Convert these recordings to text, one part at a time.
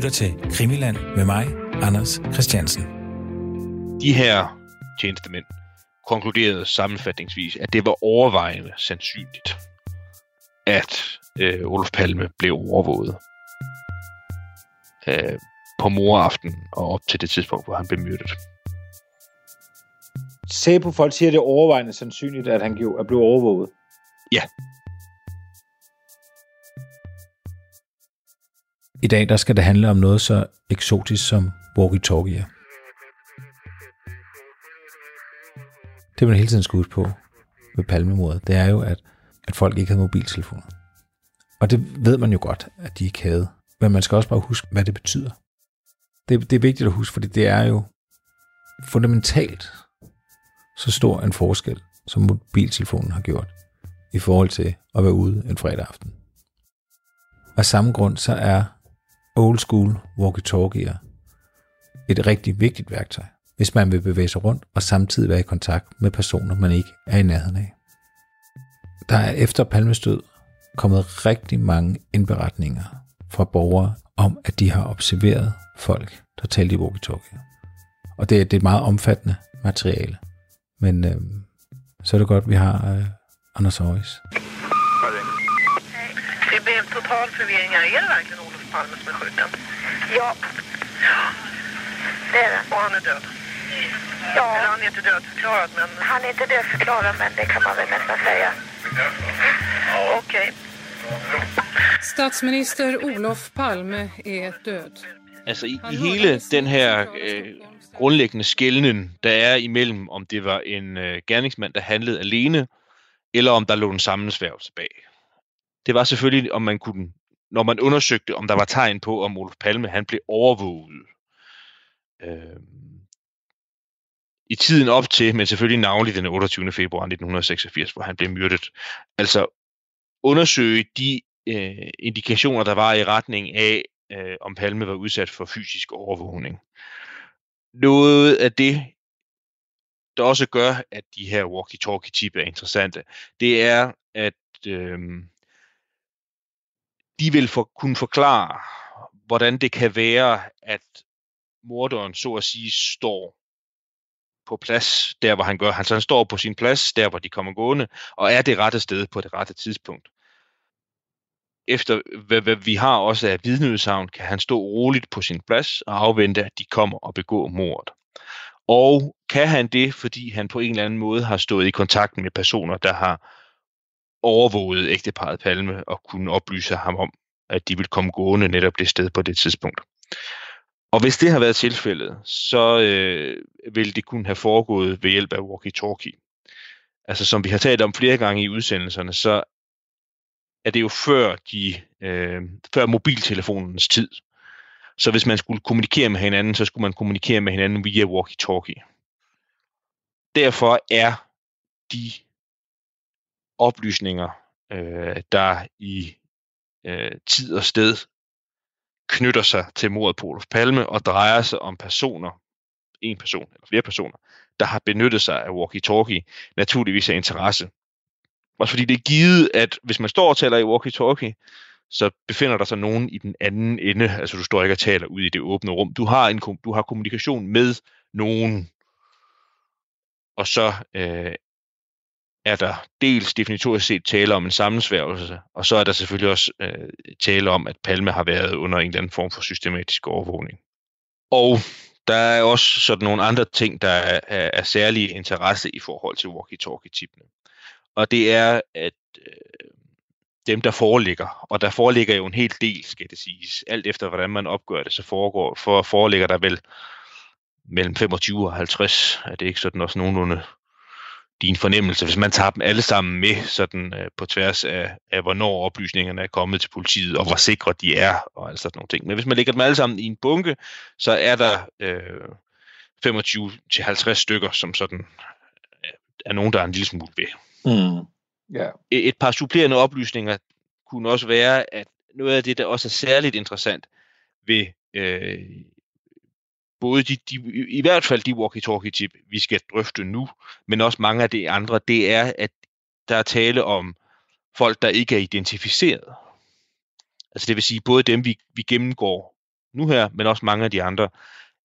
lytter til Krimiland med mig, Anders Christiansen. De her tjenestemænd konkluderede sammenfatningsvis, at det var overvejende sandsynligt, at øh, Olof Palme blev overvåget øh, på moraften og op til det tidspunkt, hvor han blev myrdet. Sæbo-folk siger, at det er overvejende sandsynligt, at han blevet overvåget. Ja. I dag der skal det handle om noget så eksotisk som walkie-talkie. Det man hele tiden skal huske på med palmemordet, det er jo, at, at folk ikke havde mobiltelefoner. Og det ved man jo godt, at de ikke havde. Men man skal også bare huske, hvad det betyder. Det, det er vigtigt at huske, fordi det er jo fundamentalt så stor en forskel, som mobiltelefonen har gjort i forhold til at være ude en fredag aften. Af samme grund så er old school walkie-talkier et rigtig vigtigt værktøj, hvis man vil bevæge sig rundt og samtidig være i kontakt med personer, man ikke er i nærheden af. Der er efter palmestød kommet rigtig mange indberetninger fra borgere om, at de har observeret folk, der talte i walkie-talkie. Og det, er, det er et meget omfattende materiale. Men øh, så er det godt, at vi har øh, Anders Højs. Total förvirring här. Är det verkligen Olof Palme som är skjuten? Ja. Det är det. Och han är död? Ja, Eller han är inte dödförklarad, men han är inte dödförklarad men det kan man väl nästan säga. okej. Statsminister Olof Palme är död. Altså i, i hele den her sidste øh, grundlæggende skældning, der er imellem, om det var en øh, gerningsmand, der handlede alene, eller om der lå en sammensværgelse bag. Det var selvfølgelig, om man kunne, når man undersøgte, om der var tegn på, om Olof Palme han blev overvåget. Øh, I tiden op til, men selvfølgelig navnlig den 28. februar 1986, hvor han blev myrdet. Altså undersøge de øh, indikationer, der var i retning af, øh, om Palme var udsat for fysisk overvågning. Noget af det, der også gør, at de her walkie-talkie-tip er interessante, det er, at øh, de vil for, kunne forklare, hvordan det kan være, at morderen så at sige står på plads, der hvor han gør. Han, så han står på sin plads, der hvor de kommer gående, og er det rette sted på det rette tidspunkt. Efter hvad, hvad vi har også af vidneudsagn, kan han stå roligt på sin plads og afvente, at de kommer og begår mordet. Og kan han det, fordi han på en eller anden måde har stået i kontakt med personer, der har overvågede ægteparet Palme og kunne oplyse ham om, at de ville komme gående netop det sted på det tidspunkt. Og hvis det har været tilfældet, så øh, vil det kunne have foregået ved hjælp af walkie-talkie. Altså som vi har talt om flere gange i udsendelserne, så er det jo før, de, øh, før mobiltelefonens tid. Så hvis man skulle kommunikere med hinanden, så skulle man kommunikere med hinanden via walkie-talkie. Derfor er de oplysninger, øh, der i øh, tid og sted knytter sig til mordet på Olof Palme og drejer sig om personer, en person eller flere personer, der har benyttet sig af walkie-talkie, naturligvis af interesse. Også fordi det er givet, at hvis man står og taler i walkie-talkie, så befinder der sig nogen i den anden ende, altså du står ikke og taler ud i det åbne rum. Du har, en, du har kommunikation med nogen, og så øh, er der dels definitorisk set tale om en sammensværgelse, og så er der selvfølgelig også øh, tale om, at Palme har været under en eller anden form for systematisk overvågning. Og der er også sådan nogle andre ting, der er, er, er særlig interesse i forhold til walkie-talkie-tippene. Og det er, at øh, dem, der foreligger, og der foreligger jo en hel del, skal det siges, alt efter hvordan man opgør det, så foregår, for, foreligger der vel mellem 25 og 50, er det ikke sådan også nogenlunde din fornemmelse, hvis man tager dem alle sammen med sådan øh, på tværs af, af, hvornår oplysningerne er kommet til politiet, og hvor sikre de er, og alt sådan nogle ting. Men hvis man lægger dem alle sammen i en bunke, så er der øh, 25-50 stykker, som sådan øh, er nogen, der er en lille smule ved. Mm. Ja. Et et par supplerende oplysninger kunne også være, at noget af det, der også er særligt interessant ved øh, både de, de, i hvert fald de walkie-talkie-tip, vi skal drøfte nu, men også mange af de andre, det er, at der er tale om folk, der ikke er identificeret. Altså det vil sige, både dem, vi, vi gennemgår nu her, men også mange af de andre,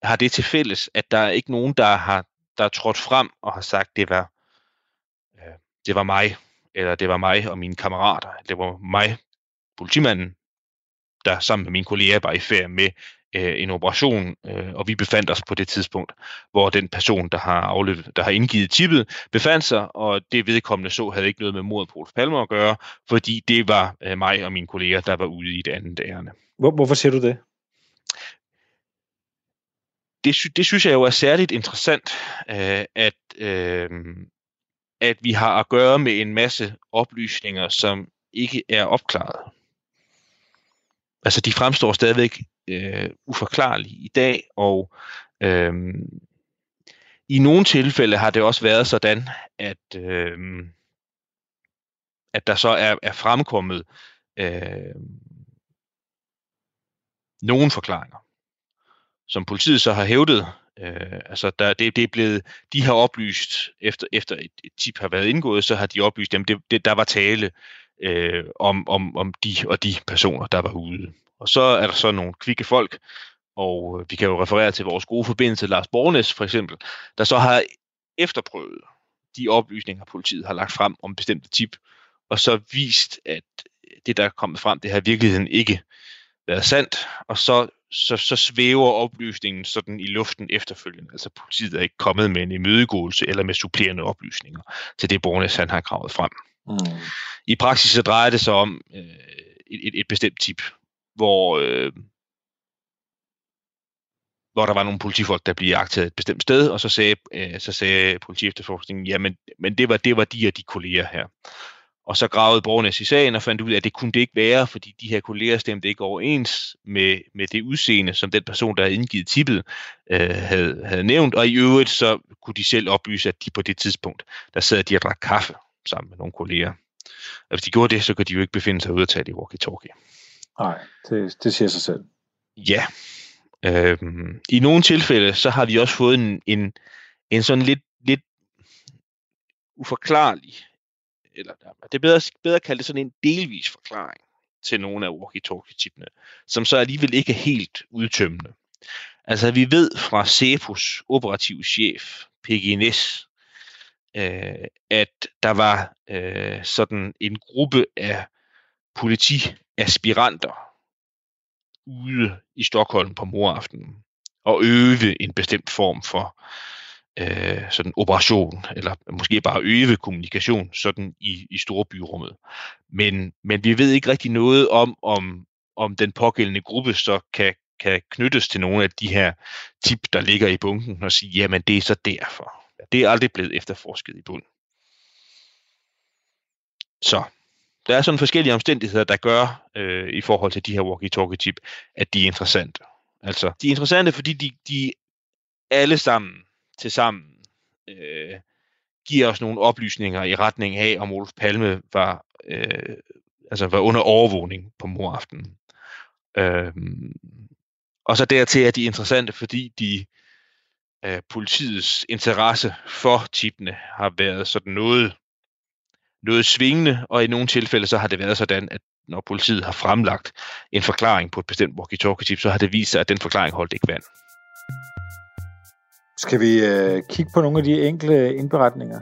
har det til fælles, at der er ikke nogen, der har der er trådt frem og har sagt, det var, øh, det var mig, eller det var mig og mine kammerater, det var mig, politimanden, der sammen med mine kolleger var i færd med øh, en operation, øh, og vi befandt os på det tidspunkt, hvor den person, der har, afløbet, der har indgivet tippet, befandt sig, og det vedkommende så havde ikke noget med mordet på Olof Palme at gøre, fordi det var øh, mig og mine kolleger, der var ude i et andet ærende. Hvor, hvorfor siger du det? Det, sy- det synes jeg jo er særligt interessant, øh, at, øh, at vi har at gøre med en masse oplysninger, som ikke er opklaret. Altså, de fremstår stadigvæk øh, uforklarlig i dag, og øh, i nogle tilfælde har det også været sådan, at, øh, at der så er, er fremkommet øh, nogle forklaringer, som politiet så har hævdet. Øh, altså der, det, det er blevet, de har oplyst, efter, efter et, et tip har været indgået, så har de oplyst, at det, det, der var tale øh, om, om, om de og de personer, der var ude. Og så er der så nogle kvikke folk, og øh, vi kan jo referere til vores gode forbindelse, Lars Bornes for eksempel, der så har efterprøvet de oplysninger, politiet har lagt frem om bestemte tip, og så vist, at det, der er kommet frem, det har i virkeligheden ikke været sandt, og så, så, så svæver oplysningen sådan i luften efterfølgende. Altså politiet er ikke kommet med en imødegåelse eller med supplerende oplysninger til det, Bornes han har kravet frem. Mm. I praksis så drejer det sig om øh, et, et, et bestemt tip, hvor, øh, hvor der var nogle politifolk, der blev jagtet et bestemt sted, og så sagde, øh, så sagde politiefterforskningen, jamen men det var, det var de og de kolleger her. Og så gravede Borgnes i sagen og fandt ud af, at det kunne det ikke være, fordi de her kolleger stemte ikke overens med, med det udseende, som den person, der havde indgivet tippet, øh, havde, havde nævnt. Og i øvrigt så kunne de selv oplyse, at de på det tidspunkt, der sad de og drak kaffe sammen med nogle kolleger. Og hvis de gjorde det, så kunne de jo ikke befinde sig udtalt i walkie-talkie. Nej, det, det siger sig selv. Ja. Øhm, I nogle tilfælde, så har vi også fået en, en, en sådan lidt, lidt uforklarlig, eller det er bedre, bedre at kalde det sådan en delvis forklaring til nogle af walkie-talkie-tippene, som så alligevel ikke er helt udtømmende. Altså vi ved fra CEPOS operativ chef, PGNS, øh, at der var øh, sådan en gruppe af politi aspiranter ude i Stockholm på moraftenen og øve en bestemt form for øh, sådan operation, eller måske bare øve kommunikation sådan i, i storbyrummet. Men, men vi ved ikke rigtig noget om, om, om den pågældende gruppe så kan, kan knyttes til nogle af de her tip, der ligger i bunken, og sige, jamen det er så derfor. Det er aldrig blevet efterforsket i bund. Så der er sådan forskellige omstændigheder, der gør øh, i forhold til de her walkie-talkie-chip, at de er interessante. Altså, de er interessante, fordi de, de alle sammen til sammen øh, giver os nogle oplysninger i retning af, om Olof Palme var, øh, altså var under overvågning på moraften. Øh, og så dertil er de interessante, fordi de øh, politiets interesse for chipene har været sådan noget noget svingende, og i nogle tilfælde så har det været sådan, at når politiet har fremlagt en forklaring på et bestemt walkie-talkie-tip, så har det vist sig, at den forklaring holdt ikke vand. Skal vi øh, kigge på nogle af de enkle indberetninger?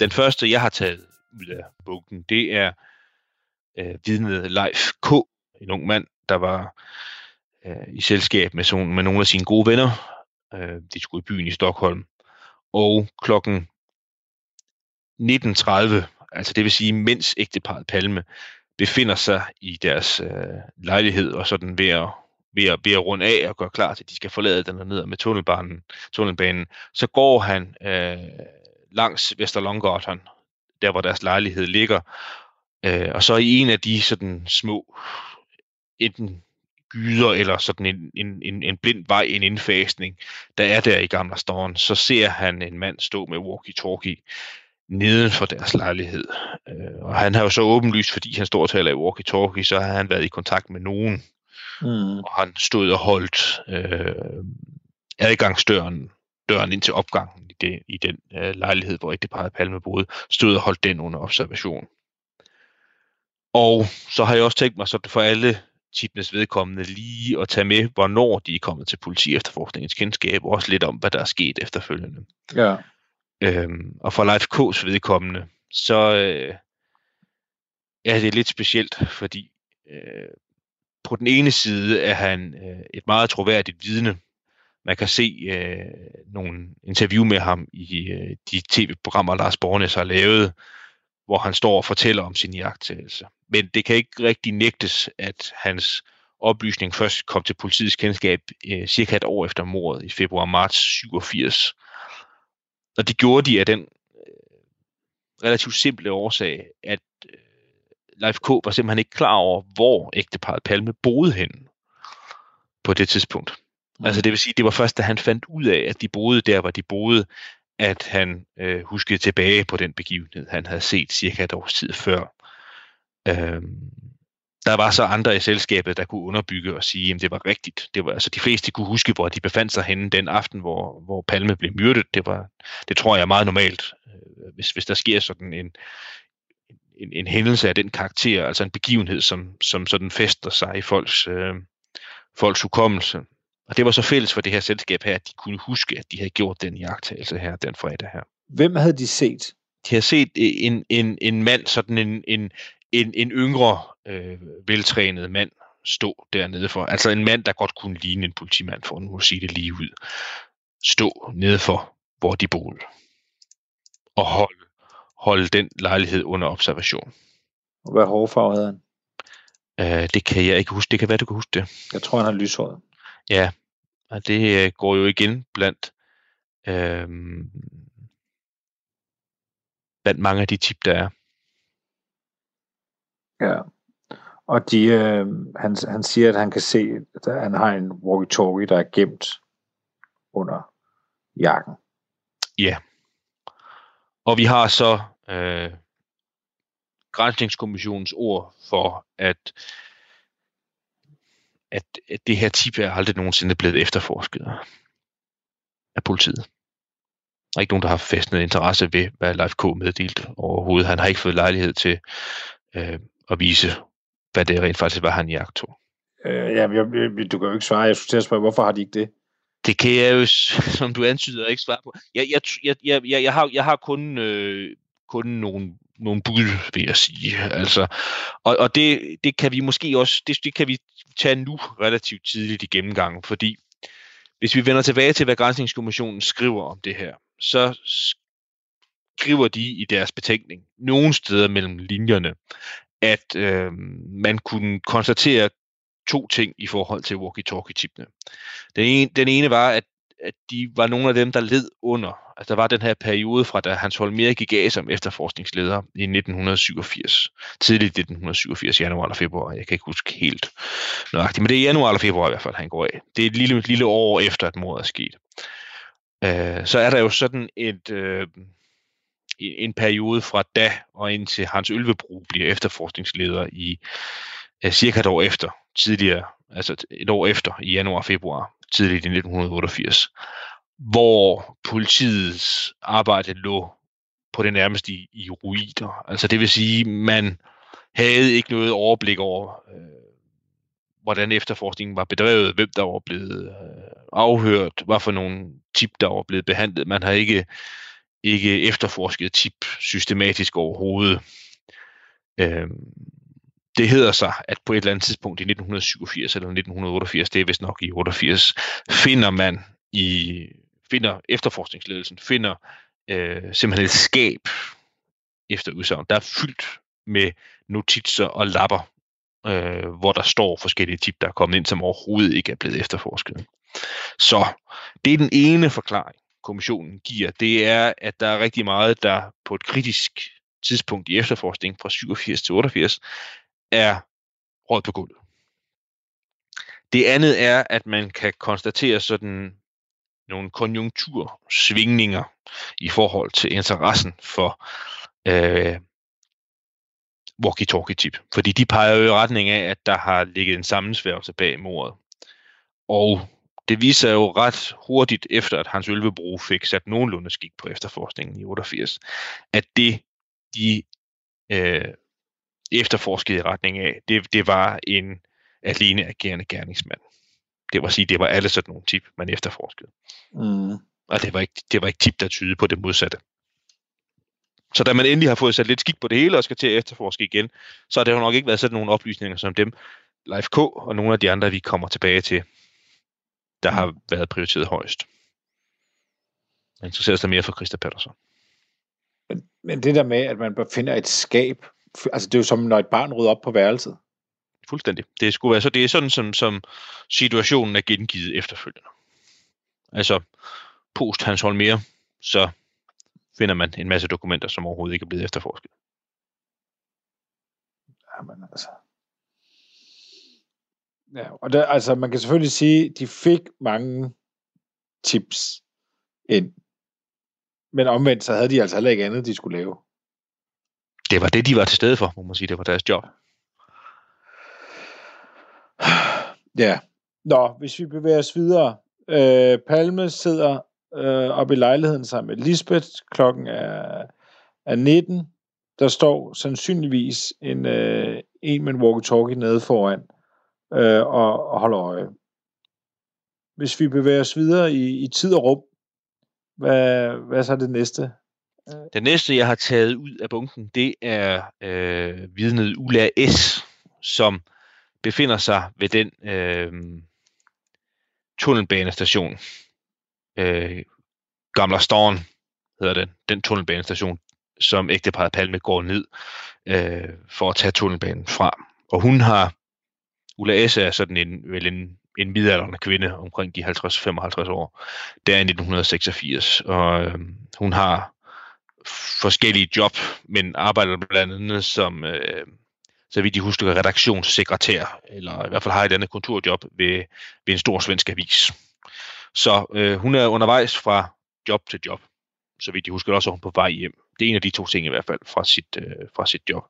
Den første, jeg har taget ud af bunken, det er øh, vidnet Leif K., en ung mand, der var øh, i selskab med, sådan, med nogle af sine gode venner. Øh, de skulle i byen i Stockholm. Og klokken 19.30 altså det vil sige, mens ægteparet Palme befinder sig i deres øh, lejlighed og sådan ved at, ved, at, ved at runde af og gøre klar til, at de skal forlade den ned med tunnelbanen, tunnelbanen, så går han øh, langs Vesterlånggatan, der hvor deres lejlighed ligger, øh, og så i en af de sådan små, enten gyder eller sådan en, en, en, en blind vej, en indfasning, der er der i Gamla Stan, så ser han en mand stå med walkie-talkie neden for deres lejlighed. Øh, og han har jo så åbenlyst, fordi han står og taler i walkie-talkie, så har han været i kontakt med nogen. Mm. Og han stod og holdt øh, adgangsdøren døren ind til opgangen i, det, i den øh, lejlighed, hvor ægteparet Palme boede, stod og holdt den under observation. Og så har jeg også tænkt mig, så for alle tipnes vedkommende lige at tage med, hvornår de er kommet til politi efterforskningens kendskab, og også lidt om, hvad der er sket efterfølgende. Ja. Øhm, og for Life K's vedkommende, så øh, ja, det er lidt specielt, fordi øh, på den ene side er han øh, et meget troværdigt vidne. Man kan se øh, nogle interview med ham i øh, de tv-programmer, Lars Bornes har lavet, hvor han står og fortæller om sin jagttagelse. Men det kan ikke rigtig nægtes, at hans oplysning først kom til politiets kendskab øh, cirka et år efter mordet i februar-marts 87. Og det gjorde de af den øh, relativt simple årsag, at øh, Leif K. var simpelthen ikke klar over, hvor ægteparret Palme boede henne på det tidspunkt. Mm. Altså det vil sige, det var først, da han fandt ud af, at de boede der, hvor de boede, at han øh, huskede tilbage på den begivenhed, han havde set cirka et års tid før. Øhm, der var så andre i selskabet, der kunne underbygge og sige, at det var rigtigt. Det var, altså, de fleste kunne huske, hvor de befandt sig henne den aften, hvor, hvor Palme blev myrdet. Det, var, det tror jeg er meget normalt, øh, hvis, hvis der sker sådan en, en, en hændelse af den karakter, altså en begivenhed, som, som sådan fester sig i folks, øh, folks hukommelse. Og det var så fælles for det her selskab her, at de kunne huske, at de havde gjort den jagttagelse her den fredag her. Hvem havde de set? De havde set en, en, en mand, sådan en, en, en, en yngre, øh, veltrænet mand, stå dernede for. Altså en mand, der godt kunne ligne en politimand, for nu at sige det lige ud. Stå nede for, hvor de boede. Og holde, holde den lejlighed under observation. Og hvad hårfarve havde han? Uh, det kan jeg ikke huske. Det kan være, du kan huske det. Jeg tror, han har lyshåret. Ja, og det uh, går jo igen blandt, uh, blandt mange af de tip, der er. Ja. Og de, øh, han, han siger, at han kan se, at han har en walkie-talkie, der er gemt under jakken. Ja. Og vi har så øh, Grænsningskommissionens ord for, at, at, at det her tip er aldrig nogensinde blevet efterforsket af politiet. Der er ikke nogen, der har fæstnet interesse ved, hvad Leif K. meddelte overhovedet. Han har ikke fået lejlighed til øh, at vise, hvad det rent faktisk var, han jagtog. Øh, ja, jeg, jeg, du kan jo ikke svare. Jeg skulle til at spørge, hvorfor har de ikke det? Det kan jeg jo, som du antyder, ikke svare på. Jeg, jeg, jeg, jeg, jeg, jeg, har, jeg har kun, øh, kun nogle, nogle bud, vil jeg sige. Altså, og og det, det kan vi måske også, det, det kan vi tage nu relativt tidligt i gennemgangen, fordi hvis vi vender tilbage til, hvad Grænsningskommissionen skriver om det her, så skriver de i deres betænkning, nogle steder mellem linjerne, at øh, man kunne konstatere to ting i forhold til walkie-talkie-chipene. Den ene, den ene var, at, at de var nogle af dem, der led under. Altså, der var den her periode fra, da Hans Holmér gik af som efterforskningsleder i 1987. Tidligt 1987, januar eller februar. Jeg kan ikke huske helt nøjagtigt, men det er januar eller februar i hvert fald, han går af. Det er et lille, lille år efter, at mordet er sket. Øh, så er der jo sådan et... Øh, en periode fra da og indtil Hans Ølvebro bliver efterforskningsleder i uh, cirka et år efter, tidligere, altså et år efter, i januar-februar, tidligt i 1988, hvor politiets arbejde lå på det nærmeste i, i ruiner. Altså det vil sige, man havde ikke noget overblik over, øh, hvordan efterforskningen var bedrevet, hvem der var blevet øh, afhørt, hvad for nogle tip, der var blevet behandlet. Man har ikke ikke efterforsket tip systematisk overhovedet. Øhm, det hedder sig, at på et eller andet tidspunkt i 1987 eller 1988, det er vist nok i 88, finder man i finder efterforskningsledelsen finder øh, simpelthen et skab efter udsagn, der er fyldt med notitser og lapper, øh, hvor der står forskellige tip, der er kommet ind, som overhovedet ikke er blevet efterforsket. Så det er den ene forklaring kommissionen giver, det er, at der er rigtig meget, der på et kritisk tidspunkt i efterforskningen fra 87 til 88 er råd på gulvet. Det andet er, at man kan konstatere sådan nogle konjunktursvingninger i forhold til interessen for øh, walkie-talkie-tip. Fordi de peger jo i retning af, at der har ligget en sammensværgelse bag mordet. Og det viser jo ret hurtigt efter, at Hans Ølvebro fik sat nogenlunde skik på efterforskningen i 88, at det, de øh, efterforskede i retning af, det, det var en alene agerende gerningsmand. Det var at sige, det var alle sådan nogle tip, man efterforskede. Mm. Og det var ikke, det var ikke tip, der tyder på det modsatte. Så da man endelig har fået sat lidt skik på det hele og skal til at efterforske igen, så har det jo nok ikke været sådan nogle oplysninger som dem, Life K og nogle af de andre, vi kommer tilbage til, der har været prioriteret højst. Jeg interesserer sig mere for Christa Patterson. Men, men det der med, at man finder et skab, altså det er jo som, når et barn rydder op på værelset. Fuldstændig. Det skulle være så det er sådan, som, som situationen er gengivet efterfølgende. Altså, post Hans Holmer, så finder man en masse dokumenter, som overhovedet ikke er blevet efterforsket. Jamen, altså. Ja, og der, altså, man kan selvfølgelig sige, de fik mange tips ind. Men omvendt, så havde de altså heller ikke andet, de skulle lave. Det var det, de var til stede for, må man sige. Det var deres job. Ja. Nå, hvis vi bevæger os videre. Øh, Palme sidder øh, oppe i lejligheden sammen med Lisbeth. Klokken er, er 19. Der står sandsynligvis en, øh, en med en walkie-talkie nede foran øh, Øh, og, og holder øje. Hvis vi bevæger os videre i, i tid og rum, hvad, hvad er så det næste? Øh. Det næste, jeg har taget ud af bunken, det er øh, vidnet Ulla S., som befinder sig ved den øh, tunnelbanestation. Øh, Gamla Storn hedder den, den tunnelbanestation, som ægteparet Palme går ned øh, for at tage tunnelbanen fra. Og hun har, Ulla S. er sådan en, vel en, en midaldrende kvinde omkring de 50-55 år. Det er i 1986, og øh, hun har forskellige job, men arbejder blandt andet som, øh, så vidt de husker, redaktionssekretær, eller i hvert fald har et andet kontorjob ved, ved en stor svensk avis. Så øh, hun er undervejs fra job til job. Så vidt de husker også, er hun på vej hjem. Det er en af de to ting i hvert fald fra sit, øh, fra sit job.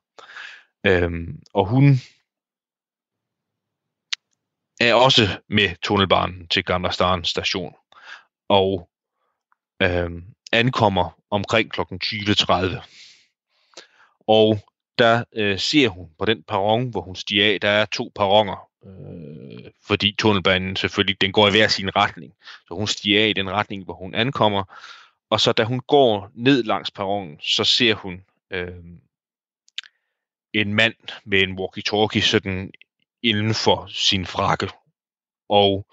Øhm, og hun er også med tunnelbanen til Gamla Stan station. Og øh, ankommer omkring kl. 20.30. Og der øh, ser hun på den perron, hvor hun stiger af, der er to perroner, øh, fordi tunnelbanen selvfølgelig, den går i hver sin retning. Så hun stiger af i den retning, hvor hun ankommer, og så da hun går ned langs perronen, så ser hun øh, en mand med en walkie-talkie sådan inden for sin frakke, og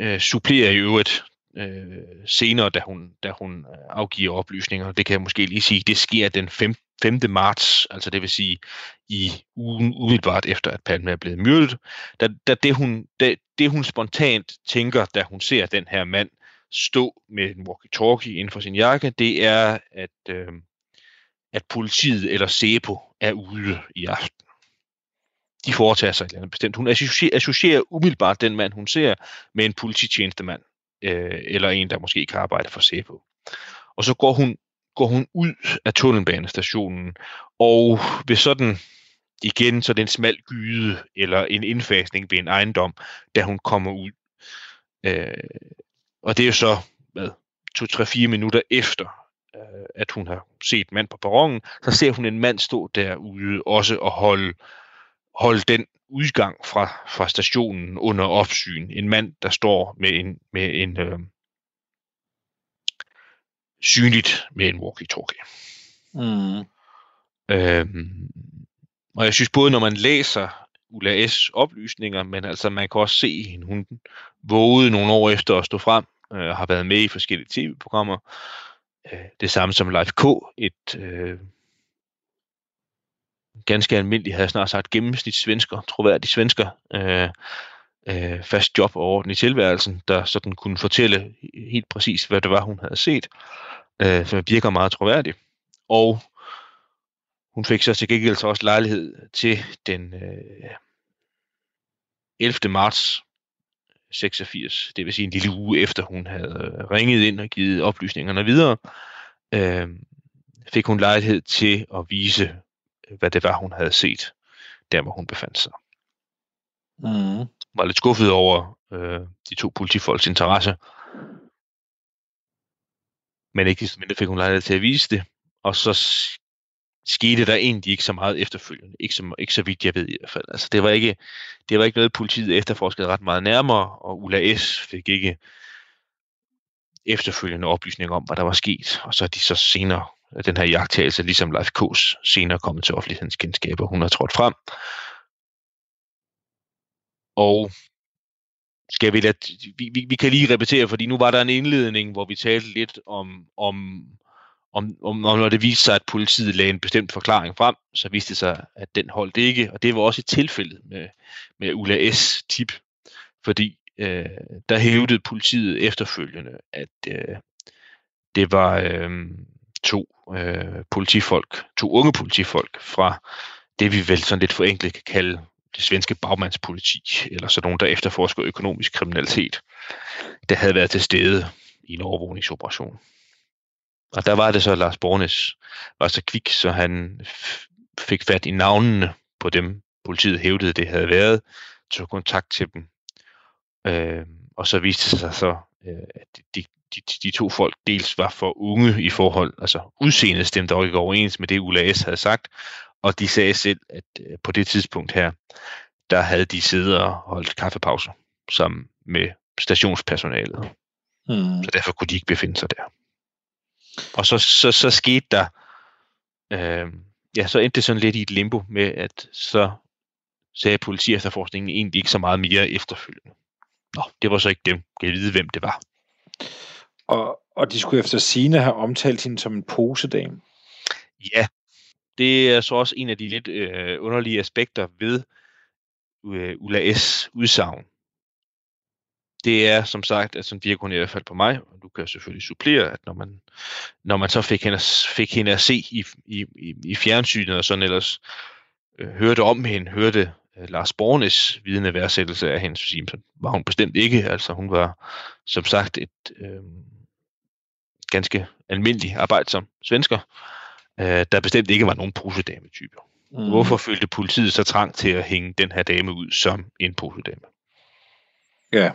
øh, supplerer i øvrigt øh, senere, da hun, da hun øh, afgiver oplysninger. Det kan jeg måske lige sige, det sker den 5. 5. marts, altså det vil sige i ugen umiddelbart efter, at Palme er blevet myrdet. Da, da det, hun, da, det hun spontant tænker, da hun ser den her mand stå med en walkie-talkie inden for sin jakke, det er, at, øh, at politiet eller SEPO er ude i aften. De foretager sig et eller andet bestemt. Hun associerer, associerer umiddelbart den mand, hun ser, med en polititjenestemand øh, eller en, der måske kan arbejde for SEPO. Og så går hun, går hun ud af tunnelbanestationen, og ved sådan, igen, så den smal gyde, eller en indfasning ved en ejendom, da hun kommer ud. Øh, og det er jo så, hvad, 2-3-4 minutter efter, øh, at hun har set mand på perronen, så ser hun en mand stå derude også og holde, holde den udgang fra, fra stationen under opsyn. En mand, der står med en, med en øh, synligt med en walkie-talkie. Mm. Øhm, og jeg synes både, når man læser Ulla S. oplysninger, men altså man kan også se hende, hun vågede nogle år efter at stå frem, øh, har været med i forskellige tv-programmer. Øh, det samme som Live K, et øh, ganske almindelig, havde jeg snart sagt gennemsnit svensker, troværdig svensker, øh, øh, fast job og orden i tilværelsen, der sådan kunne fortælle helt præcis, hvad det var, hun havde set, øh, som virker meget troværdig. Og hun fik så til gengæld så også lejlighed til den øh, 11. marts 86, det vil sige en lille uge efter hun havde ringet ind og givet oplysningerne videre, øh, fik hun lejlighed til at vise, hvad det var, hun havde set, der hvor hun befandt sig. Mm. Var lidt skuffet over øh, de to politifolks interesse, men ikke desto mindre fik hun lejlighed til at vise det, og så skete der egentlig ikke så meget efterfølgende. Ikke så, ikke så vidt jeg ved i hvert fald. Altså, det, var ikke, det var ikke noget, politiet efterforskede ret meget nærmere, og Ulla S. fik ikke efterfølgende oplysninger om, hvad der var sket. Og så er de så senere, den her jagttagelse, ligesom Leif K's, senere kommet til offentlighedens kendskab, og hun har trådt frem. Og skal vi, lade, vi, vi, vi kan lige repetere, fordi nu var der en indledning, hvor vi talte lidt om, om, om, om, om når det viste sig, at politiet lagde en bestemt forklaring frem, så viste det sig, at den holdt ikke, og det var også et tilfælde med, med Ulla S. tip, fordi øh, der hævdede politiet efterfølgende, at øh, det var øh, to øh, politifolk, to unge politifolk fra det, vi vel sådan lidt forenklet kan kalde det svenske bagmandspoliti, eller sådan nogen, der efterforsker økonomisk kriminalitet, der havde været til stede i en overvågningsoperation. Og der var det så, Lars Bornes var så kvik, så han fik fat i navnene på dem, politiet hævdede, det havde været, tog kontakt til dem. Øh, og så viste det sig så, øh, at de, de, de to folk dels var for unge i forhold, altså udseendet stemte ikke overens med det, Ulla S. havde sagt, og de sagde selv, at øh, på det tidspunkt her, der havde de siddet og holdt kaffepauser sammen med stationspersonalet. Mm. Så derfor kunne de ikke befinde sig der. Og så, så, så skete der, øh, ja, så endte det sådan lidt i et limbo med, at så sagde politi efterforskningen egentlig ikke så meget mere efterfølgende. Nå, det var så ikke dem. Jeg vide, hvem det var? Og, og de skulle efter sine have omtalt hende som en posedame. Ja, det er så også en af de lidt øh, underlige aspekter ved øh, Ulla S. udsagn. Det er som sagt, at sådan virker hun i hvert fald på mig, og du kan selvfølgelig supplere, at når man, når man så fik hende, fik hende at se i, i, i fjernsynet og sådan ellers øh, hørte om hende, hørte øh, Lars Bornes vidende værdsættelse af hende, så var hun bestemt ikke. Altså hun var som sagt et øh, ganske almindelig arbejdsom svensker, øh, der bestemt ikke var nogen posedame-typer. Mm. Hvorfor følte politiet så trang til at hænge den her dame ud som en posedame? Ja.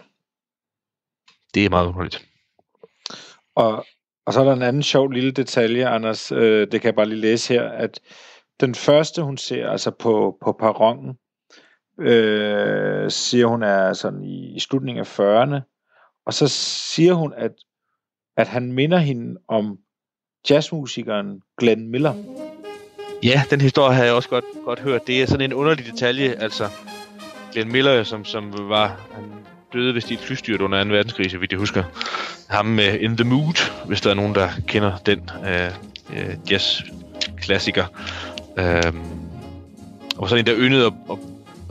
Det er meget underligt. Og, og så er der en anden sjov lille detalje, Anders, øh, det kan jeg bare lige læse her, at den første, hun ser, altså på, på perronen, øh, siger hun er sådan i, i slutningen af 40'erne, og så siger hun, at, at han minder hende om jazzmusikeren Glenn Miller. Ja, den historie har jeg også godt, godt hørt. Det er sådan en underlig detalje, altså Glenn Miller, som, som var, han døde vist i et flystyrt under 2. verdenskrig, så vidt jeg husker. Ham med uh, In The Mood, hvis der er nogen, der kender den uh, uh, jazz-klassiker. Uh, og så en, der yndede at, at,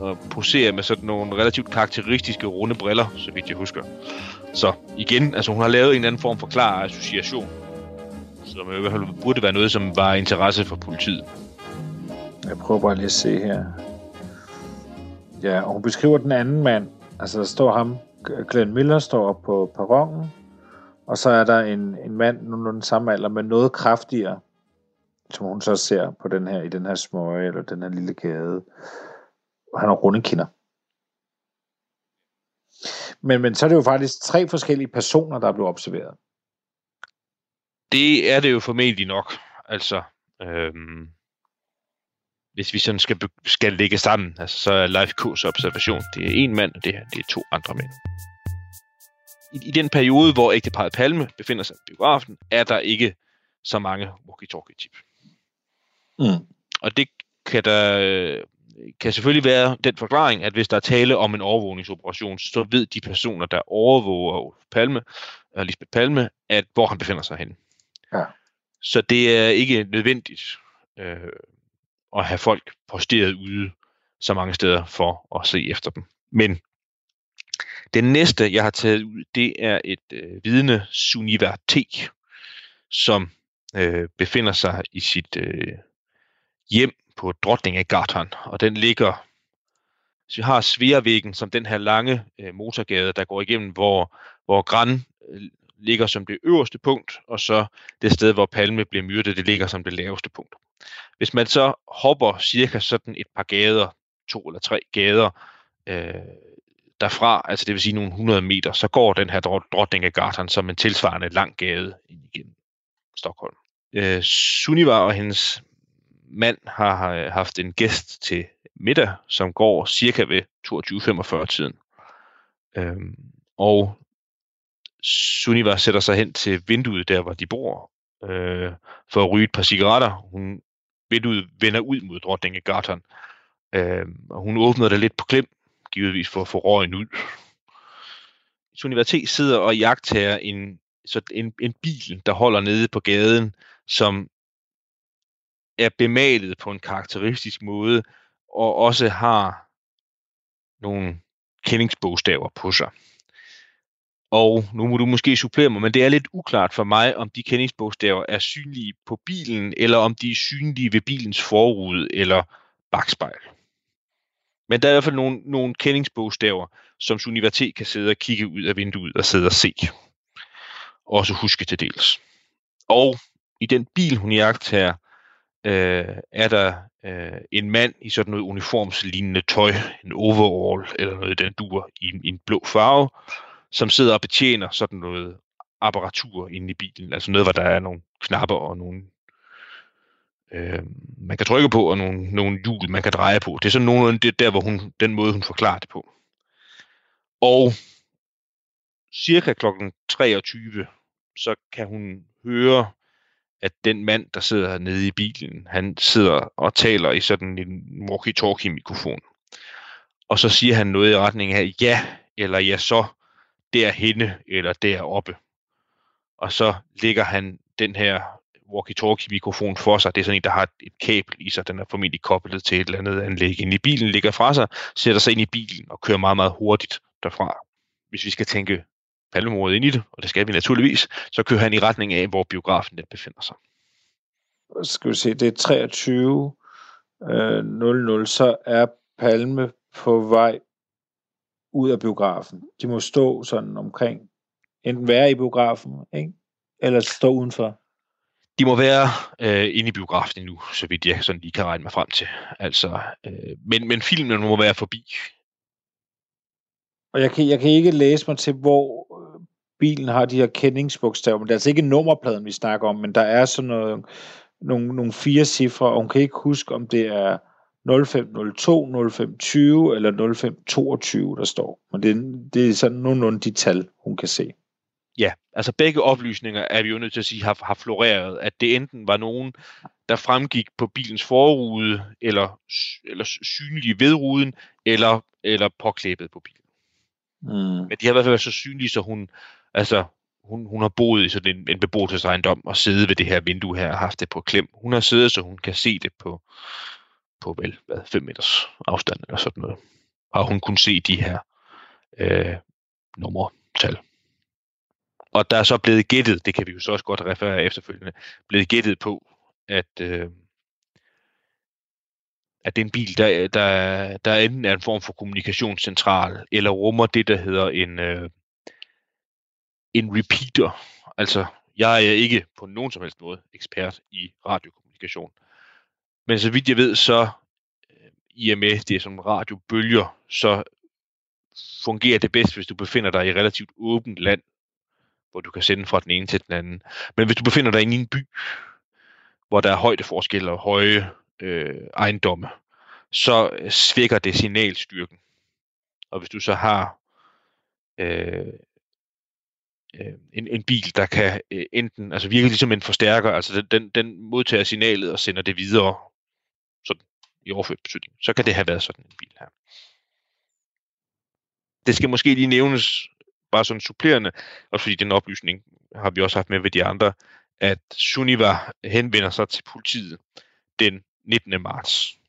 at posere med sådan nogle relativt karakteristiske runde briller, så vidt jeg husker. Så igen, altså hun har lavet en eller anden form for klar association som i hvert fald burde være noget, som var interesse for politiet. Jeg prøver bare lige at se her. Ja, og hun beskriver den anden mand. Altså, der står ham, Glenn Miller står op på perronen, og så er der en, en mand, nu den samme alder, men noget kraftigere, som hun så ser på den her, i den her smøge, eller den her lille gade. Og han har runde kinder. Men, men så er det jo faktisk tre forskellige personer, der er blevet observeret. Det er det jo formentlig nok. Altså, øhm, hvis vi sådan skal, skal lægge sammen, altså, så er Leif K's observation, det er en mand, og det her, det er to andre mænd. I, I den periode, hvor ægteparet Palme befinder sig i biografen, er der ikke så mange walkie-talkie-tip. Mm. Og det kan der kan selvfølgelig være den forklaring, at hvis der er tale om en overvågningsoperation, så ved de personer, der overvåger Palme, og Lisbeth Palme, at hvor han befinder sig henne. Ja. Så det er ikke nødvendigt øh, at have folk posteret ude så mange steder for at se efter dem. Men den næste, jeg har taget ud, det er et øh, vidne, Suniva T, som øh, befinder sig i sit øh, hjem på Drottningegatan, og den ligger, hvis vi har Sveavæggen som den her lange øh, motorgade, der går igennem, hvor, hvor Gran øh, ligger som det øverste punkt, og så det sted, hvor Palme bliver myrdet, det ligger som det laveste punkt. Hvis man så hopper cirka sådan et par gader, to eller tre gader, øh, derfra, altså det vil sige nogle 100 meter, så går den her Drottningegatan som en tilsvarende lang gade ind igennem Stockholm. Øh, Sunniva og hendes mand har, øh, haft en gæst til middag, som går cirka ved 22.45 tiden. Øhm, og Sunniva sætter sig hen til vinduet der, hvor de bor, øh, for at ryge et par cigaretter. Hun, vinduet vender ud mod Drottningegatan, øh, og hun åbner det lidt på klem, givetvis for at få røgen ud. Sunniva T. sidder og jagter en, så en, en bil, der holder nede på gaden, som er bemalet på en karakteristisk måde, og også har nogle kendingsbogstaver på sig. Og nu må du måske supplere mig, men det er lidt uklart for mig, om de kendingsbogstaver er synlige på bilen, eller om de er synlige ved bilens forrude eller bagspejl. Men der er i hvert fald nogle, nogle kendingsbogstaver, som Universitet kan sidde og kigge ud af vinduet og sidde og se. Også huske til dels. Og i den bil, hun jagter, øh, er der øh, en mand i sådan noget uniformslignende tøj, en overall eller noget den dur i, i en blå farve, som sidder og betjener sådan noget apparatur inde i bilen. Altså noget, hvor der er nogle knapper og nogle øh, man kan trykke på, og nogle, nogle hjul, man kan dreje på. Det er sådan nogenlunde det der, hvor hun, den måde, hun forklarer det på. Og cirka klokken 23, så kan hun høre, at den mand, der sidder nede i bilen, han sidder og taler i sådan en walkie-talkie-mikrofon. Og så siger han noget i retning af, ja, eller ja så, derhenne, eller deroppe. Og så lægger han den her walkie-talkie-mikrofon for sig. Det er sådan en, der har et kabel i sig. Den er formentlig koblet til et eller andet anlæg ind i bilen, ligger fra sig, sætter sig ind i bilen og kører meget, meget hurtigt derfra. Hvis vi skal tænke palmemordet ind i det, og det skal vi naturligvis, så kører han i retning af, hvor biografen den befinder sig. Skal vi se, det er 23 øh, 00, så er Palme på vej ud af biografen. De må stå sådan omkring, enten være i biografen, ikke? eller stå udenfor. De må være øh, inde i biografen nu, så vidt jeg sådan lige kan regne mig frem til. Altså, øh, men, men filmen må være forbi. Og jeg kan, jeg kan ikke læse mig til, hvor øh, bilen har de her kendingsbogstaver, men det er altså ikke nummerpladen, vi snakker om, men der er sådan noget, nogle, nogle fire cifre, og hun kan ikke huske, om det er 0502, 0520 eller 0522, der står. Men det, det er sådan nogenlunde de tal, hun kan se. Ja, altså begge oplysninger er vi jo nødt til at sige har, har floreret, at det enten var nogen, der fremgik på bilens forrude, eller, eller synlige ved ruden, eller, eller påklæbet på bilen. Mm. Men de har i hvert fald været så synlige, så hun, altså, hun, hun har boet i sådan en, en beboelsesejendom og siddet ved det her vindue her og haft det på klem. Hun har siddet, så hun kan se det på, på vel, hvad, 5 meters afstand eller sådan noget. Og hun kunne se de her øh, nummertal. Og der er så blevet gættet, det kan vi jo så også godt referere efterfølgende, blevet gættet på, at, øh, at det er en bil, der, der, der enten er en form for kommunikationscentral, eller rummer det, der hedder en, øh, en repeater. Altså, jeg er ikke på nogen som helst måde ekspert i radiokommunikation. Men så vidt jeg ved, så øh, i og med det er som radiobølger, så fungerer det bedst, hvis du befinder dig i relativt åbent land, hvor du kan sende fra den ene til den anden. Men hvis du befinder dig i en by, hvor der er højdeforskelle og høje øh, ejendomme, så øh, svækker det signalstyrken. Og hvis du så har øh, øh, en, en bil, der kan øh, enten altså virke ligesom en forstærker, altså den, den, den modtager signalet og sender det videre sådan i overført betydning, så kan det have været sådan en bil her. Det skal måske lige nævnes, bare sådan supplerende, også fordi den oplysning har vi også haft med ved de andre, at Suniva henvender sig til politiet den 19. marts.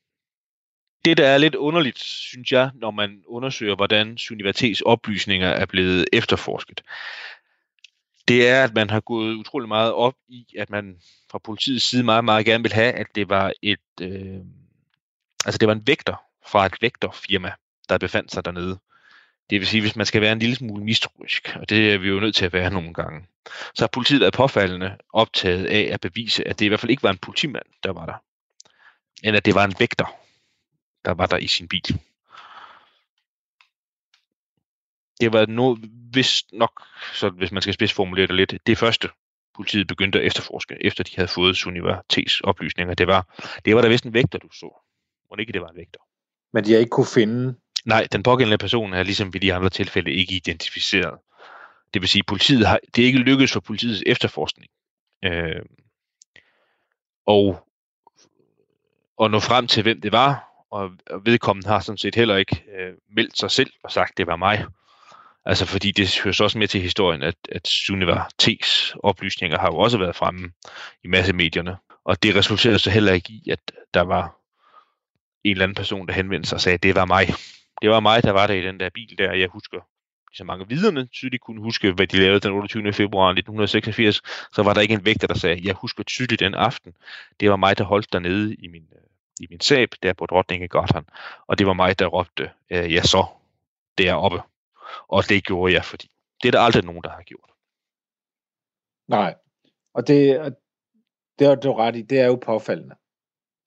Det, der er lidt underligt, synes jeg, når man undersøger, hvordan Sunivatés oplysninger er blevet efterforsket, det er, at man har gået utrolig meget op i, at man fra politiets side meget, meget gerne vil have, at det var et, øh, altså det var en vægter fra et vægterfirma, der befandt sig dernede. Det vil sige, hvis man skal være en lille smule mistroisk, og det er vi jo nødt til at være nogle gange, så har politiet været påfaldende optaget af at bevise, at det i hvert fald ikke var en politimand, der var der, end at det var en vægter, der var der i sin bil. Det var noget, vist nok, så hvis man skal spidsformulere det lidt, det første politiet begyndte at efterforske, efter de havde fået Sunniva T's oplysninger. Det var, det var der vist en vægter, du så. Må ikke det var en vægter. Men de har ikke kunne finde... Nej, den pågældende person er ligesom ved de andre tilfælde ikke identificeret. Det vil sige, politiet har, det er ikke lykkedes for politiets efterforskning. Øh, og, og nå frem til, hvem det var, og, og vedkommende har sådan set heller ikke øh, meldt sig selv og sagt, det var mig. Altså fordi det hører så også med til historien, at, at Sunniva T's oplysninger har jo også været fremme i massemedierne. Og det resulterede så heller ikke i, at der var en eller anden person, der henvendte sig og sagde, det var mig. Det var mig, der var der i den der bil der. Jeg husker, så mange viderne tydeligt kunne huske, hvad de lavede den 28. februar 1986, så var der ikke en vægter, der sagde, jeg husker tydeligt den aften. Det var mig, der holdt dernede i min, i min sab, der på Drottningegarten. Og det var mig, der råbte, øh, ja så, deroppe. Og det gjorde jeg, fordi det er der aldrig nogen, der har gjort. Nej. Og det, det er du ret i, det er jo påfaldende.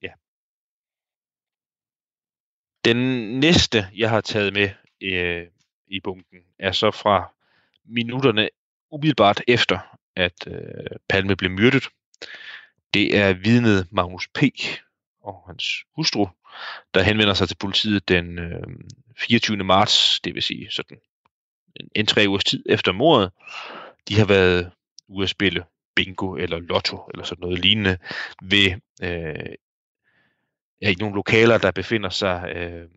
Ja. Den næste, jeg har taget med øh, i bunken, er så fra minutterne umiddelbart efter, at øh, Palme blev myrdet. Det er vidnet Magnus P. og hans hustru, der henvender sig til politiet den øh, 24. marts, det vil sige sådan en, tre ugers tid efter mordet. De har været ude at spille bingo eller lotto eller sådan noget lignende ved øh, ja, i nogle lokaler, der befinder sig øh,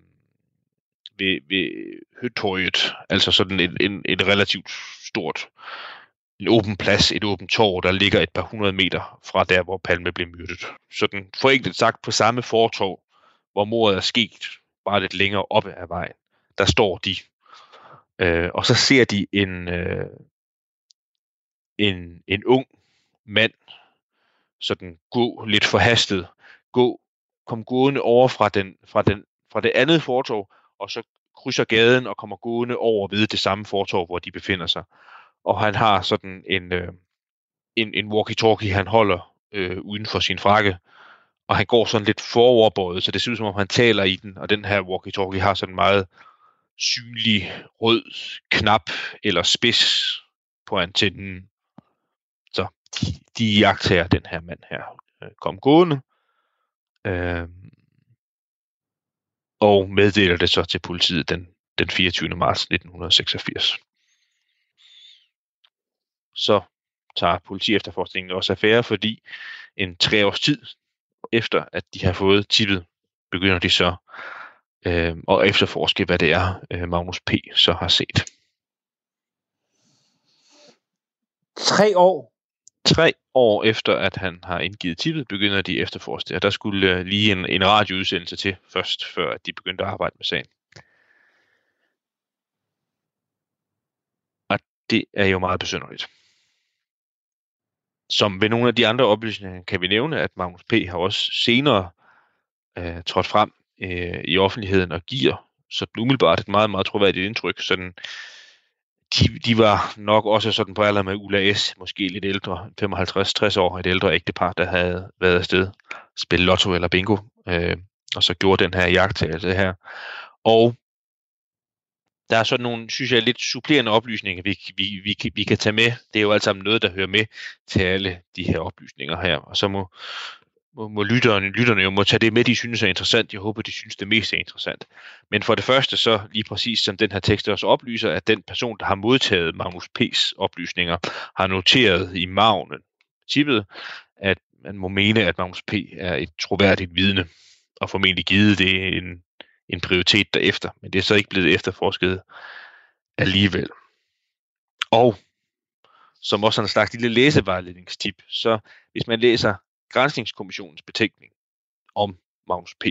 ved, ved Høtorget, altså sådan et, en, et relativt stort en åben plads, et åbent torv, der ligger et par hundrede meter fra der, hvor Palme blev myrdet. Sådan forenklet sagt på samme fortorv, hvor mordet er sket, bare lidt længere oppe af vejen. Der står de. Øh, og så ser de en, øh, en, en ung mand, sådan gå lidt forhastet, gå, kom gående over fra, den, fra, den, fra det andet fortov, og så krydser gaden og kommer gående over ved det samme fortov, hvor de befinder sig. Og han har sådan en, øh, en, en walkie-talkie, han holder øh, uden for sin frakke, og han går sådan lidt foroverbøjet, så det ser ud som om han taler i den, og den her walkie-talkie har sådan meget synlig rød knap eller spids på antennen. Så de, de jagter den her mand her øh, kom gående. Øh, og meddeler det så til politiet den, den 24. marts 1986. Så tager politi efterforskningen også affære, fordi en tre års tid efter, at de har fået tippet, begynder de så øh, at efterforske, hvad det er, øh, Magnus P. så har set. Tre år? Tre år efter, at han har indgivet tippet, begynder de efterforske. Og der skulle øh, lige en, en radioudsendelse til først, før at de begyndte at arbejde med sagen. Og det er jo meget besynderligt. Som ved nogle af de andre oplysninger kan vi nævne, at Magnus P. har også senere øh, trådt frem øh, i offentligheden og giver så umiddelbart et meget, meget troværdigt indtryk. Sådan, de, de var nok også sådan på alder med Ulla S., måske lidt ældre, 55-60 år, et ældre ægtepar, der havde været afsted, spille lotto eller bingo, øh, og så gjorde den her jagttagelse her. Og der er sådan nogle, synes jeg, lidt supplerende oplysninger, vi, vi, vi, vi kan tage med. Det er jo alt sammen noget, der hører med til alle de her oplysninger her. Og så må, må, må lytterne, lytterne jo må tage det med, de synes er interessant. Jeg håber, de synes det mest er interessant. Men for det første så, lige præcis som den her tekst også oplyser, at den person, der har modtaget Magnus P's oplysninger, har noteret i magnen, tippet, at man må mene, at Magnus P. er et troværdigt vidne, og formentlig givet det en, en prioritet derefter. Men det er så ikke blevet efterforsket alligevel. Og som også en slags lille læsevejledningstip, så hvis man læser Grænsningskommissionens betænkning om Magnus P.,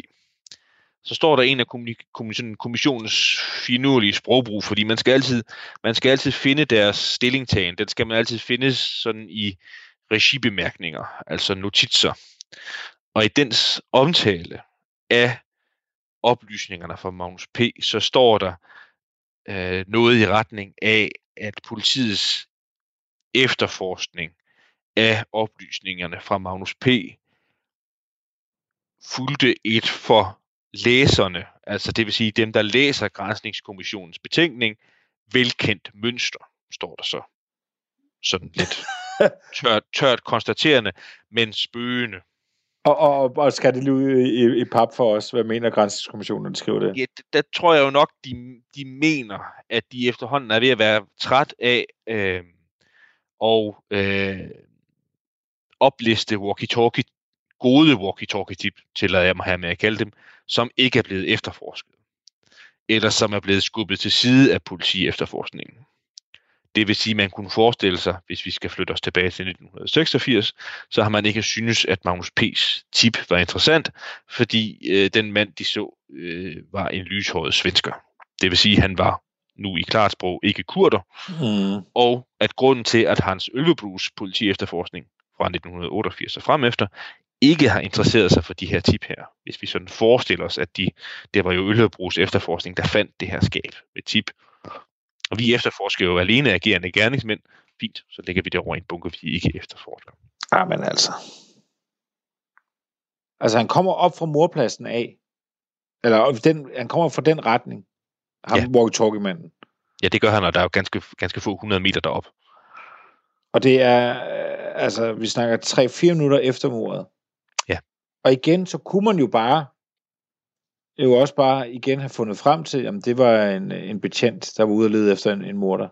så står der en af kommissionens finurlige sprogbrug, fordi man skal altid, man skal altid finde deres stillingtagen. Den skal man altid finde sådan i regibemærkninger, altså notitser. Og i dens omtale af oplysningerne fra Magnus P., så står der øh, noget i retning af, at politiets efterforskning af oplysningerne fra Magnus P. fulgte et for læserne, altså det vil sige dem, der læser Grænsningskommissionens betænkning, velkendt mønster, står der så. Sådan lidt tørt, tørt konstaterende, men spøgende. Og, og, og skal det lige ud i, i, pap for os? Hvad mener Grænsningskommissionen, de skriver det? Ja, der tror jeg jo nok, de, de mener, at de efterhånden er ved at være træt af øh, og øh, opliste walkie-talkie, gode walkie-talkie-tip, tillader jeg mig her med at kalde dem, som ikke er blevet efterforsket, eller som er blevet skubbet til side af politi efterforskningen. Det vil sige, at man kunne forestille sig, hvis vi skal flytte os tilbage til 1986, så har man ikke synes, at Magnus P's tip var interessant, fordi øh, den mand, de så, øh, var en lyshåret svensker. Det vil sige, at han var nu i klart sprog ikke kurder, Mm. og at grunden til, at hans Ølvebrugs politi efterforskning fra 1988 og frem efter, ikke har interesseret sig for de her tip her. Hvis vi sådan forestiller os, at de, det var jo Ølvebrugs efterforskning, der fandt det her skab med tip. Og vi efterforsker jo alene agerende gerningsmænd. Fint, så lægger vi det over i en bunke, vi ikke efterforsker. Men altså. Altså, han kommer op fra morpladsen af. Eller den, han kommer fra den retning. Ham ja. walkie-talkie-manden. Ja, det gør han, og der er jo ganske, ganske få 100 meter derop. Og det er, øh, altså, vi snakker 3-4 minutter efter mordet. Ja. Og igen, så kunne man jo bare, jo også bare igen have fundet frem til, jamen det var en, en betjent, der var ude og lede efter en, en morder.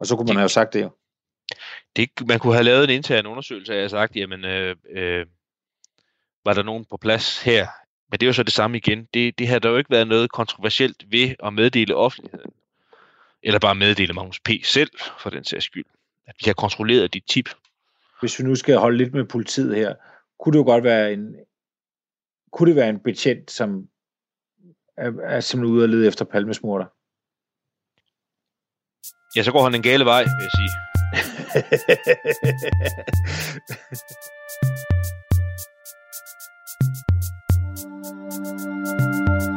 Og så kunne man Det- have sagt det jo. Det, man kunne have lavet en intern undersøgelse af, og sagt, jamen, øh, øh, var der nogen på plads her? Men det er jo så det samme igen. Det, det har der jo ikke været noget kontroversielt ved at meddele offentligheden. Eller bare meddele Magnus P. selv, for den sags skyld. At vi har kontrolleret dit tip. Hvis vi nu skal holde lidt med politiet her, kunne det jo godt være en, kunne det være en betjent, som er, er simpelthen ude og lede efter palmesmorter? Ja, så går han en gale vej, vil jeg sige. Og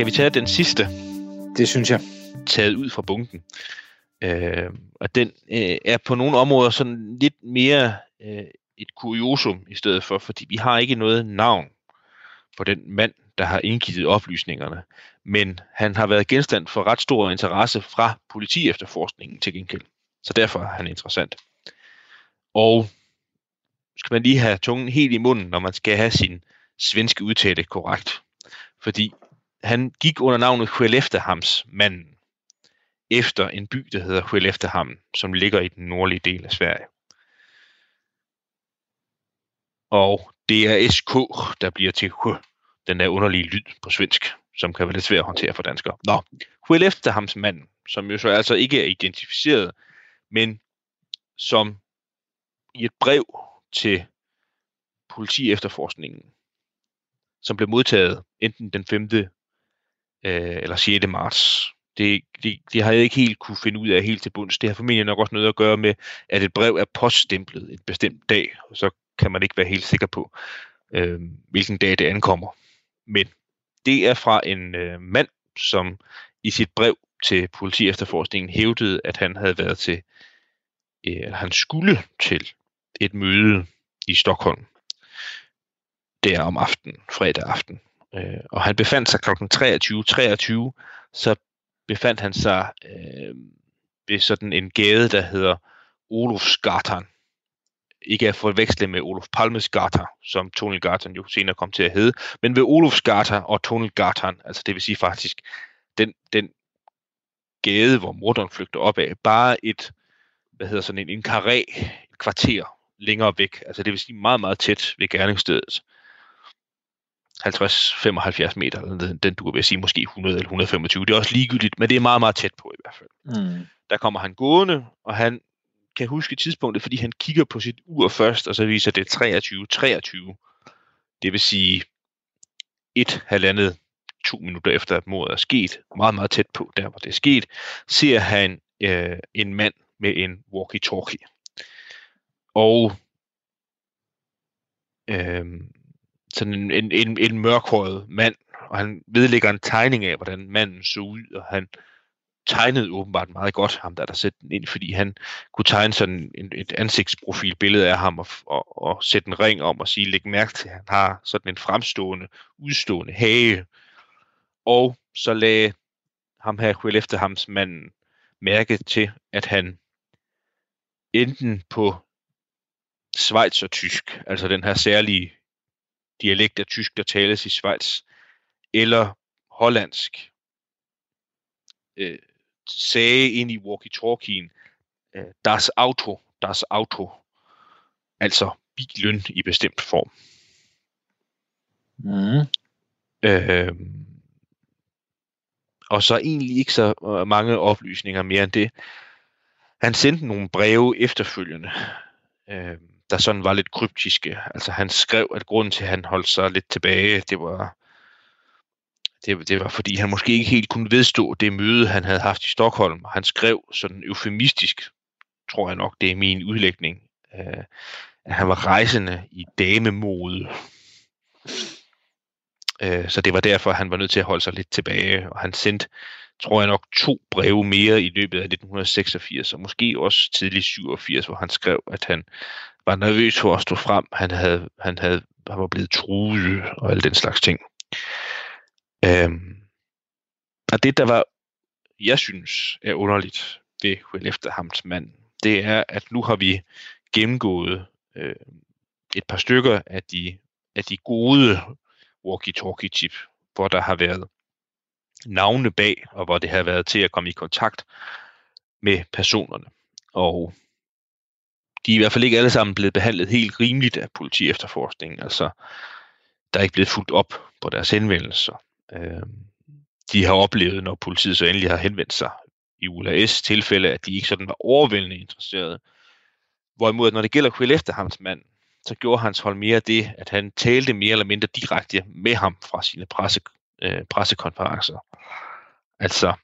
skal vi tage den sidste? det synes jeg. taget ud fra bunken. Øh, og den øh, er på nogle områder sådan lidt mere øh, et kuriosum i stedet for, fordi vi har ikke noget navn på den mand, der har indgivet oplysningerne. Men han har været genstand for ret stor interesse fra politi efterforskningen til gengæld. Så derfor er han interessant. Og skal man lige have tungen helt i munden, når man skal have sin svenske udtale korrekt. Fordi han gik under navnet Skelleftehamns manden efter en by, der hedder Skelleftehamn, som ligger i den nordlige del af Sverige. Og det er SK, der bliver til H, den der underlige lyd på svensk, som kan være lidt svært at håndtere for danskere. Nå, Skelleftehamns manden, som jo så altså ikke er identificeret, men som i et brev til politi efterforskningen, som blev modtaget enten den 5. Øh, eller 6. marts. Det, det, det har jeg ikke helt kunne finde ud af helt til bunds. Det har formentlig nok også noget at gøre med, at et brev er poststemplet en bestemt dag, og så kan man ikke være helt sikker på, øh, hvilken dag det ankommer. Men det er fra en øh, mand, som i sit brev til politi efterforskningen hævdede, at han havde været til, øh, han skulle til et møde i Stockholm der om aftenen, fredag aften. Øh, og han befandt sig kl. 23.23, 23, så befandt han sig øh, ved sådan en gade, der hedder Olofsgatan. Ikke at forveksle med Olof Palmes gata, som Tunnelgatan jo senere kom til at hedde, men ved Olofsgata og Tunnelgatan, altså det vil sige faktisk den, den gade, hvor morderen flygter op af, bare et, hvad hedder sådan en, en karé, et kvarter længere væk, altså det vil sige meget, meget tæt ved gerningsstedet. 50-75 meter, eller den, den du vil sige måske 100 eller 125. Det er også ligegyldigt, men det er meget, meget tæt på i hvert fald. Mm. Der kommer han gående, og han kan huske tidspunktet, fordi han kigger på sit ur først, og så viser det 23.23. Det vil sige et halvandet to minutter efter, at mordet er sket, meget, meget tæt på, der hvor det er sket, ser han øh, en mand med en walkie-talkie. Og øh, sådan en, en, en, en mørkhåret mand, og han vedlægger en tegning af, hvordan manden så ud, og han tegnede åbenbart meget godt, ham der der sætte den ind, fordi han kunne tegne sådan en, et ansigtsprofilbillede af ham og, og, og sætte en ring om og sige, læg mærke til, at han har sådan en fremstående, udstående hage. Og så lagde ham her, Huel efter hams manden, mærke til, at han enten på Schweiz og tysk, altså den her særlige dialekt af tysk, der tales i Schweiz, eller hollandsk, øh, sagde ind i walkie-talkien, øh, das Auto, das Auto, altså bilen i bestemt form. Mm. Øh, og så egentlig ikke så øh, mange oplysninger mere end det. Han sendte nogle breve efterfølgende, øh, der sådan var lidt kryptiske. Altså han skrev, at grunden til, at han holdt sig lidt tilbage, det var, det, det var fordi, han måske ikke helt kunne vedstå det møde, han havde haft i Stockholm. Han skrev sådan eufemistisk, tror jeg nok, det er min udlægning, øh, at han var rejsende i damemode. Øh, så det var derfor, han var nødt til at holde sig lidt tilbage, og han sendte, tror jeg nok, to breve mere i løbet af 1986, og måske også tidlig 87, hvor han skrev, at han var nervøs for at stå frem. Han, havde, han, havde, han var blevet truet og alle den slags ting. Øhm, og det, der var, jeg synes, er underligt ved Huel efter mand, det er, at nu har vi gennemgået øh, et par stykker af de, af de gode walkie-talkie-chip, hvor der har været navne bag, og hvor det har været til at komme i kontakt med personerne. Og de er i hvert fald ikke alle sammen blevet behandlet helt rimeligt af politi efterforskningen. Altså, der er ikke blevet fuldt op på deres henvendelser. Øh, de har oplevet, når politiet så endelig har henvendt sig i ULAS tilfælde, at de ikke sådan var overvældende interesserede. Hvorimod, når det gælder Quill efter hans mand, så gjorde hans hold mere det, at han talte mere eller mindre direkte med ham fra sine presse, øh, pressekonferencer. Altså,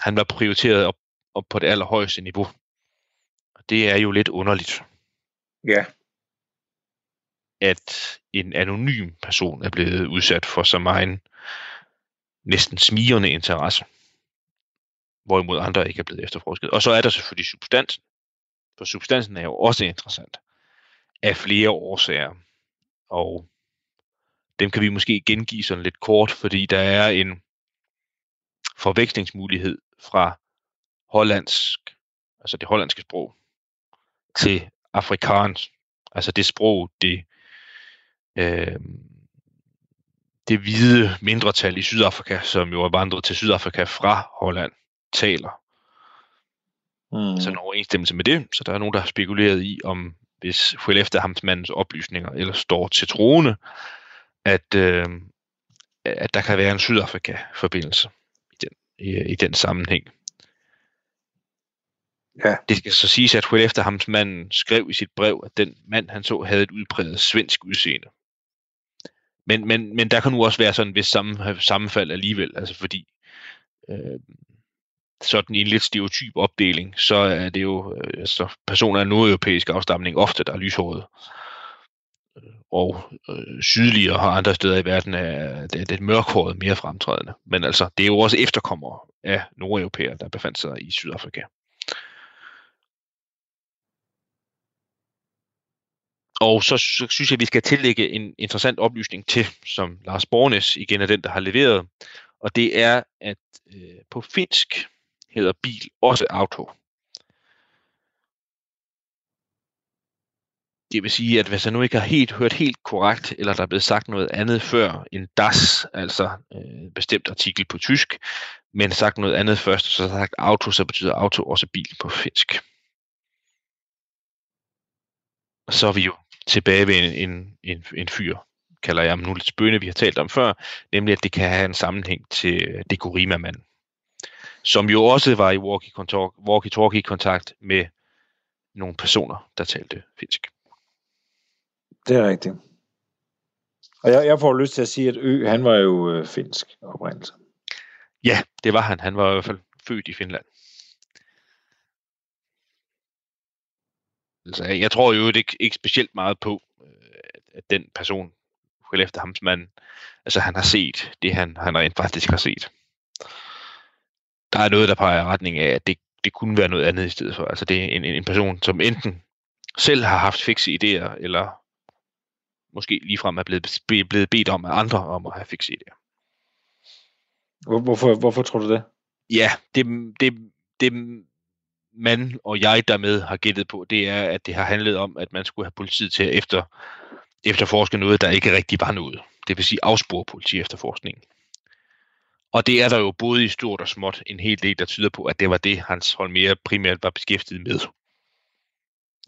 han var prioriteret op, op på det allerhøjeste niveau. Det er jo lidt underligt, Ja. at en anonym person er blevet udsat for så meget næsten smigrende interesse, hvorimod andre ikke er blevet efterforsket. Og så er der selvfølgelig substansen, for substansen er jo også interessant af flere årsager. Og dem kan vi måske gengive sådan lidt kort, fordi der er en forvekslingsmulighed fra hollandsk, altså det hollandske sprog, til afrikansk, altså det sprog, det, øh, det hvide mindretal i Sydafrika, som jo er vandret til Sydafrika fra Holland, taler. Mm. Så en overensstemmelse med det, så der er nogen, der har spekuleret i, om hvis Fuel efter hans mandens oplysninger eller står til troende, at, øh, at der kan være en Sydafrika-forbindelse i den, i, i den sammenhæng. Ja. Det skal så siges, at Fuel efter hans manden skrev i sit brev, at den mand, han så, havde et udpræget svensk udseende. Men, men, men der kan nu også være sådan en vis sammen, sammenfald alligevel, altså fordi øh, sådan i en lidt stereotyp opdeling, så er det jo øh, altså, personer af nordeuropæisk afstamning ofte, der er lyshåret. Og øh, sydligere og andre steder i verden er det, det mørkhåret mere fremtrædende. Men altså, det er jo også efterkommere af nordeuropæere, der befandt sig i Sydafrika. Og så, synes jeg, at vi skal tillægge en interessant oplysning til, som Lars Bornes igen er den, der har leveret. Og det er, at øh, på finsk hedder bil også auto. Det vil sige, at hvis jeg nu ikke har helt hørt helt korrekt, eller der er blevet sagt noget andet før end das, altså øh, bestemt artikel på tysk, men sagt noget andet først, så sagt auto, så betyder auto også bil på finsk. Og så er vi jo tilbage ved en, en, en, en fyr, kalder jeg ham nu lidt spøgende, vi har talt om før, nemlig at det kan have en sammenhæng til Dekorima-manden, som jo også var i walkie-talkie-kontakt med nogle personer, der talte finsk. Det er rigtigt. Og jeg, jeg får lyst til at sige, at Ø, han var jo øh, finsk oprindelse. Ja, det var han. Han var i hvert fald født i Finland. Altså, jeg tror jo ikke, ikke specielt meget på, øh, at den person, vel efter ham, mand, altså han har set det, han, han rent faktisk har set. der er noget, der peger i retning af, at det, det kunne være noget andet i stedet for. Altså det er en, en person, som enten selv har haft fikse idéer, eller måske ligefrem er blevet, blevet bedt om af andre om at have fikse idéer. Hvor- Hvorfor, hvorfor tror du det? Ja, det, det, det man og jeg dermed har gættet på, det er, at det har handlet om, at man skulle have politiet til at efter, efterforske noget, der ikke rigtig var noget. Det vil sige afspore politi efterforskningen. Og det er der jo både i stort og småt en hel del, der tyder på, at det var det, Hans Holmer primært var beskæftiget med.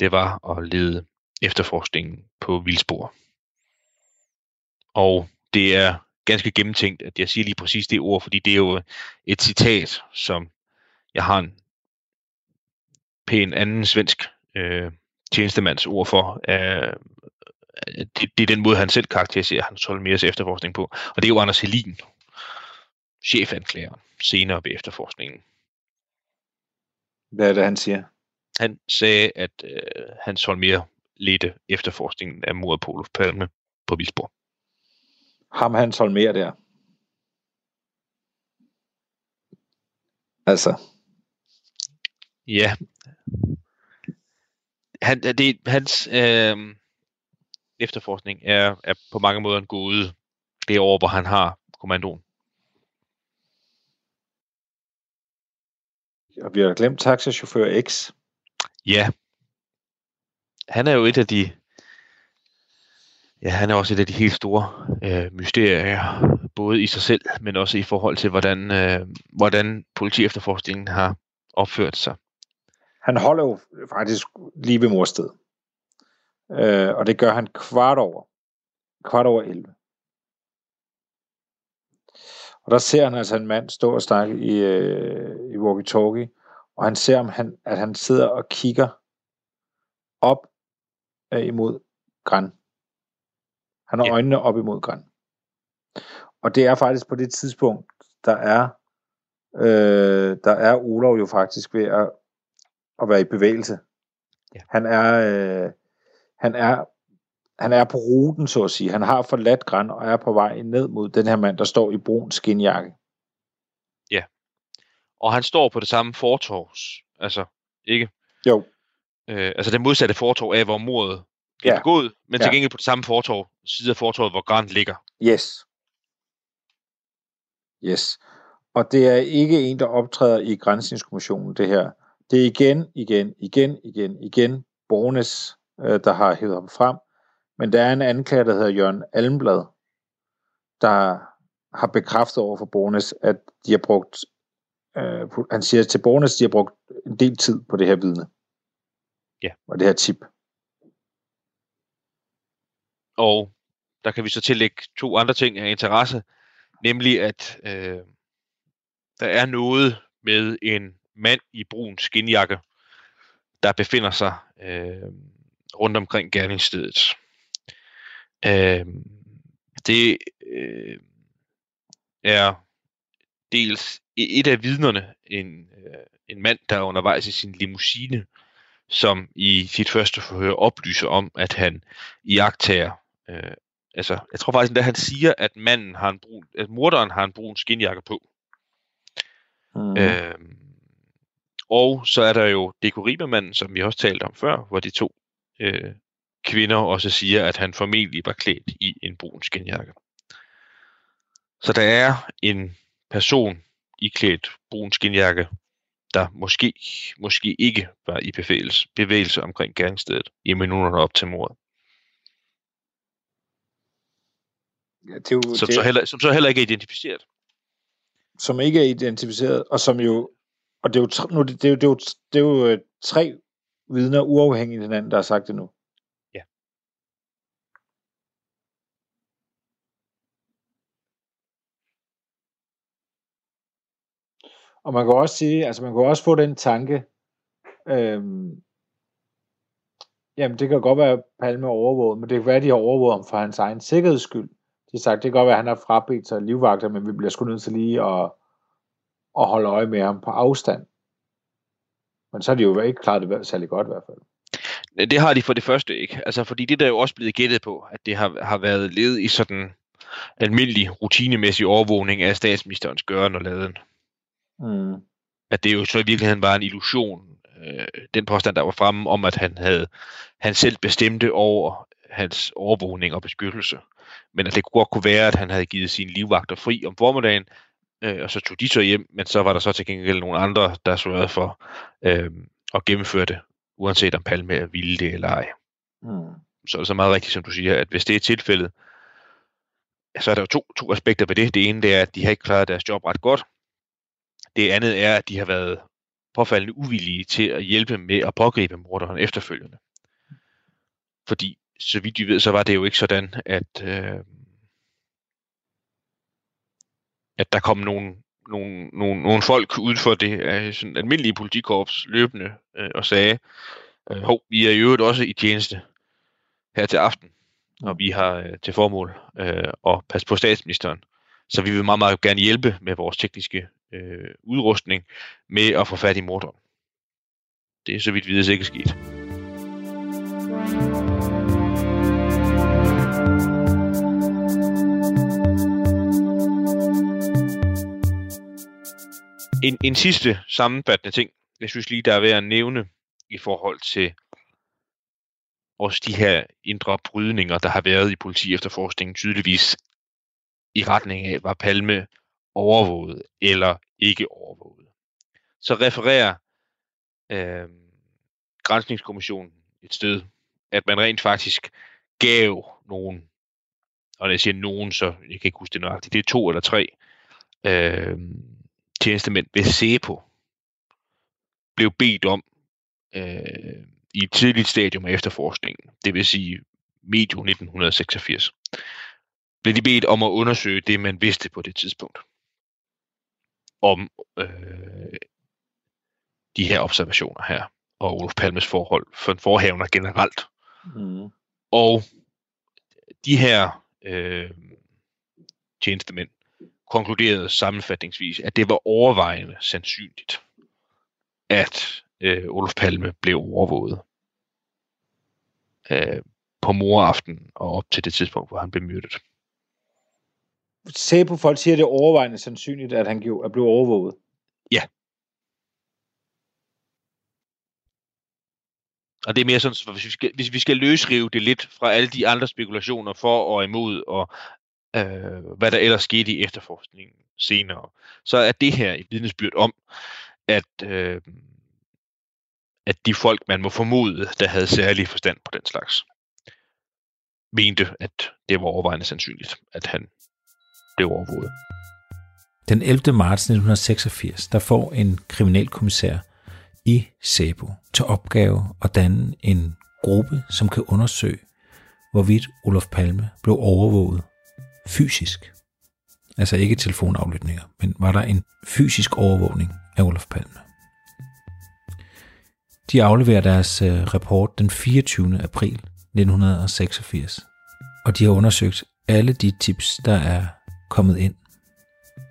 Det var at lede efterforskningen på vildspor. Og det er ganske gennemtænkt, at jeg siger lige præcis det ord, fordi det er jo et citat, som jeg har en pæn anden svensk øh, tjenestemands ord for. Øh, det, det er den måde, han selv karakteriserer hans Holmers efterforskning på. Og det er jo Anders Helin, chefanklageren, senere ved efterforskningen. Hvad er det, han siger? Han sagde, at øh, Hans Holmer ledte efterforskningen af mordet på Olof Palme på Vildsborg. Ham Hans Holmer der. Altså, Ja. Han, det, hans øh, efterforskning er, er på mange måder en gåde derovre, hvor han har kommandoen. og vi har glemt taxachauffør X. Ja. Han er jo et af de... Ja, han er også et af de helt store øh, mysterier, både i sig selv, men også i forhold til, hvordan, øh, hvordan politi-efterforskningen har opført sig. Han holder jo faktisk lige ved morsted. Øh, og det gør han kvart over. Kvart over 11. Og der ser han altså en mand stå og snakke i, øh, i walkie-talkie, og han ser, om han, at han sidder og kigger op øh, imod Gran. Han har Ja. øjnene op imod Gran. Og det er faktisk på det tidspunkt, der er, øh, der er Olof jo faktisk ved at, at være i bevægelse. Ja. Han er, øh, han er, han er på ruten, så at sige. Han har forladt Gran og er på vej ned mod den her mand, der står i brun skinjakke. Og han står på det samme fortovs. Altså, ikke? Jo. Øh, altså det modsatte fortov af, hvor mordet Ja. begået, men Ja. til gengæld på det samme fortov, side af fortovet, hvor Grant ligger. Yes. Yes. Og det er ikke en, der optræder i Grænsningskommissionen, det her. Det er igen, igen, igen, igen, igen Bornes, øh, der har hævet ham frem. Men der er en anklager, der hedder Jørgen Almblad, der har bekræftet over for Bornes, at de har brugt, øh, han siger til Bornes, at de har brugt en del tid på det her vidne. Ja. Og det her tip. Og der kan vi så tillægge to andre ting af interesse, nemlig at øh, der er noget med en mand i brun skinjakke, der befinder sig øh, rundt omkring gerningsstedet. Øh, det øh, er dels et af vidnerne, en, øh, en mand, der er undervejs i sin limousine, som i sit første forhør oplyser om, at han iagtager Øh, altså, jeg tror faktisk, at han siger, at manden har en brun, at morderen har en brun skinjakke på. Mm. Mm. Øh, og så er der jo dekoribemanden, som vi også talte om før, hvor de to øh, kvinder også siger, at han formentlig var klædt i en brun skinjakke. Så der er en person i klædt brun skinjakke, der måske, måske ikke var i bevægelse, bevægelse omkring gerningsstedet i minutterne op til mordet. Ja, det er jo, Som, det, så heller, som så heller ikke er identificeret. som ikke er identificeret, og som jo, og det er jo, tre- nu, det, det er jo, det er jo, det er jo øh, tre vidner uafhængigt af hinanden, der har sagt det nu. Ja. Og man kan også sige, altså man kan også få den tanke, øhm, jamen det kan godt være, at Palme er overvåget, men det kan være, at de har overvåget ham for hans egen sikkerheds skyld. De har sagt, det kan godt være, at han har frabedt sig livvagter, men vi bliver sgu nødt til lige at, at holde øje med ham på afstand. Men så er de jo ikke klaret det særlig godt i hvert fald. Det har de for det første ikke. Altså, fordi det der er jo også blevet gættet på, at det har, har været led i sådan almindelig rutinemæssig overvågning af statsministerens gøren og laden. Mm. at det jo så i virkeligheden var en illusion, øh, den påstand, der var fremme om, at han havde han selv bestemte over hans overvågning og beskyttelse. Men at det godt kunne være, at han havde givet sine livvagter fri om formiddagen, øh, og så tog de så hjem, men så var der så til gengæld nogle andre, der sørgede for øh, at gennemføre det, uanset om Palme ville det eller ej. Mm. Så er det så meget rigtigt, som du siger, at hvis det er tilfældet, så er der jo to, to aspekter ved det. Det ene det er, at de har ikke klaret deres job ret godt. Det andet er, at de har været påfaldende uvillige til at hjælpe med at pågribe morderen efterfølgende. Fordi, så vidt vi ved, så var det jo ikke sådan, at, øh, at der kom nogle, nogle, nogle, nogle folk uden for det sådan almindelige politikorps løbende øh, og sagde, øh, hov, vi er i øvrigt også i tjeneste her til aften, og vi har øh, til formål øh, at passe på statsministeren. Så vi vil meget, meget gerne hjælpe med vores tekniske øh, udrustning med at få fat i morderen. Det er så vidt vides ikke sket. En, en sidste sammenfattende ting, jeg synes lige, der er ved at nævne i forhold til også de her indre brydninger, der har været i politi efterforskningen, tydeligvis i retning af, var Palme overvåget eller ikke overvåget. Så refererer øh, Grænsningskommissionen et sted, at man rent faktisk gav nogen, og når jeg siger nogen, så jeg kan ikke huske det nøjagtigt, det er to eller tre øh, tjenestemænd ved SEPO, blev bedt om øh, i et tidligt stadium af efterforskningen, det vil sige medio 1986, blev de bedt om at undersøge det, man vidste på det tidspunkt om øh, de her observationer her, og Olof Palmes forhold for en forhavner generelt. Mm. Og de her øh, tjenestemænd konkluderede sammenfatningsvis, at det var overvejende sandsynligt, at øh, Olof Palme blev overvåget øh, på moraften og op til det tidspunkt, hvor han blev myrdet. Sæbe folk siger, at det er overvejende sandsynligt, at han blevet overvåget. Ja. Og det er mere sådan, så hvis vi skal, hvis vi skal løsrive det lidt fra alle de andre spekulationer for og imod, og øh, hvad der ellers skete i efterforskningen senere, så er det her et vidnesbyrd om, at, øh, at de folk, man må formode, der havde særlig forstand på den slags, mente, at det var overvejende sandsynligt, at han blev overvåget. Den 11. marts 1986, der får en kriminalkommissær i SEBO til opgave at danne en gruppe, som kan undersøge, hvorvidt Olof Palme blev overvåget fysisk. Altså ikke telefonaflytninger, men var der en fysisk overvågning af Olof Palme. De afleverer deres øh, rapport den 24. april 1986, og de har undersøgt alle de tips, der er kommet ind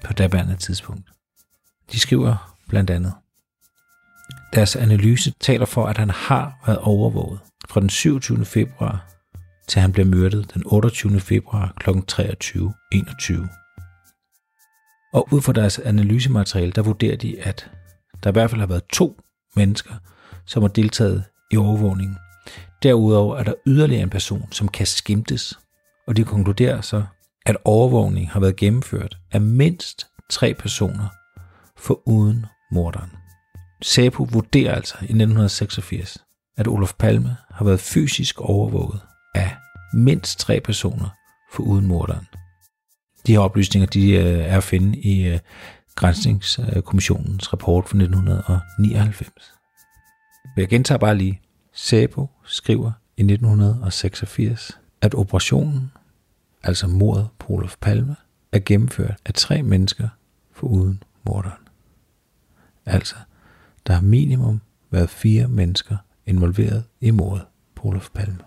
på daværende tidspunkt. De skriver blandt andet, deres analyse taler for, at han har været overvåget fra den 27. februar til han blev myrdet den 28. februar kl. 23.21. Og ud fra deres analysemateriale, der vurderer de, at der i hvert fald har været to mennesker, som har deltaget i overvågningen. Derudover er der yderligere en person, som kan skimtes, og de konkluderer så, at overvågning har været gennemført af mindst tre personer for uden morderen. SAPO vurderer altså i 1986, at Olof Palme har været fysisk overvåget af mindst tre personer for uden morderen. De her oplysninger de øh, er at finde i øh, Grænsningskommissionens øh, rapport fra 1999. Jeg gentager bare lige. Sabo skriver i 1986, at operationen altså mordet på Olof Palme, er gennemført af tre mennesker for uden morderen. Altså, der har minimum været fire mennesker involveret i mordet på Olof Palme.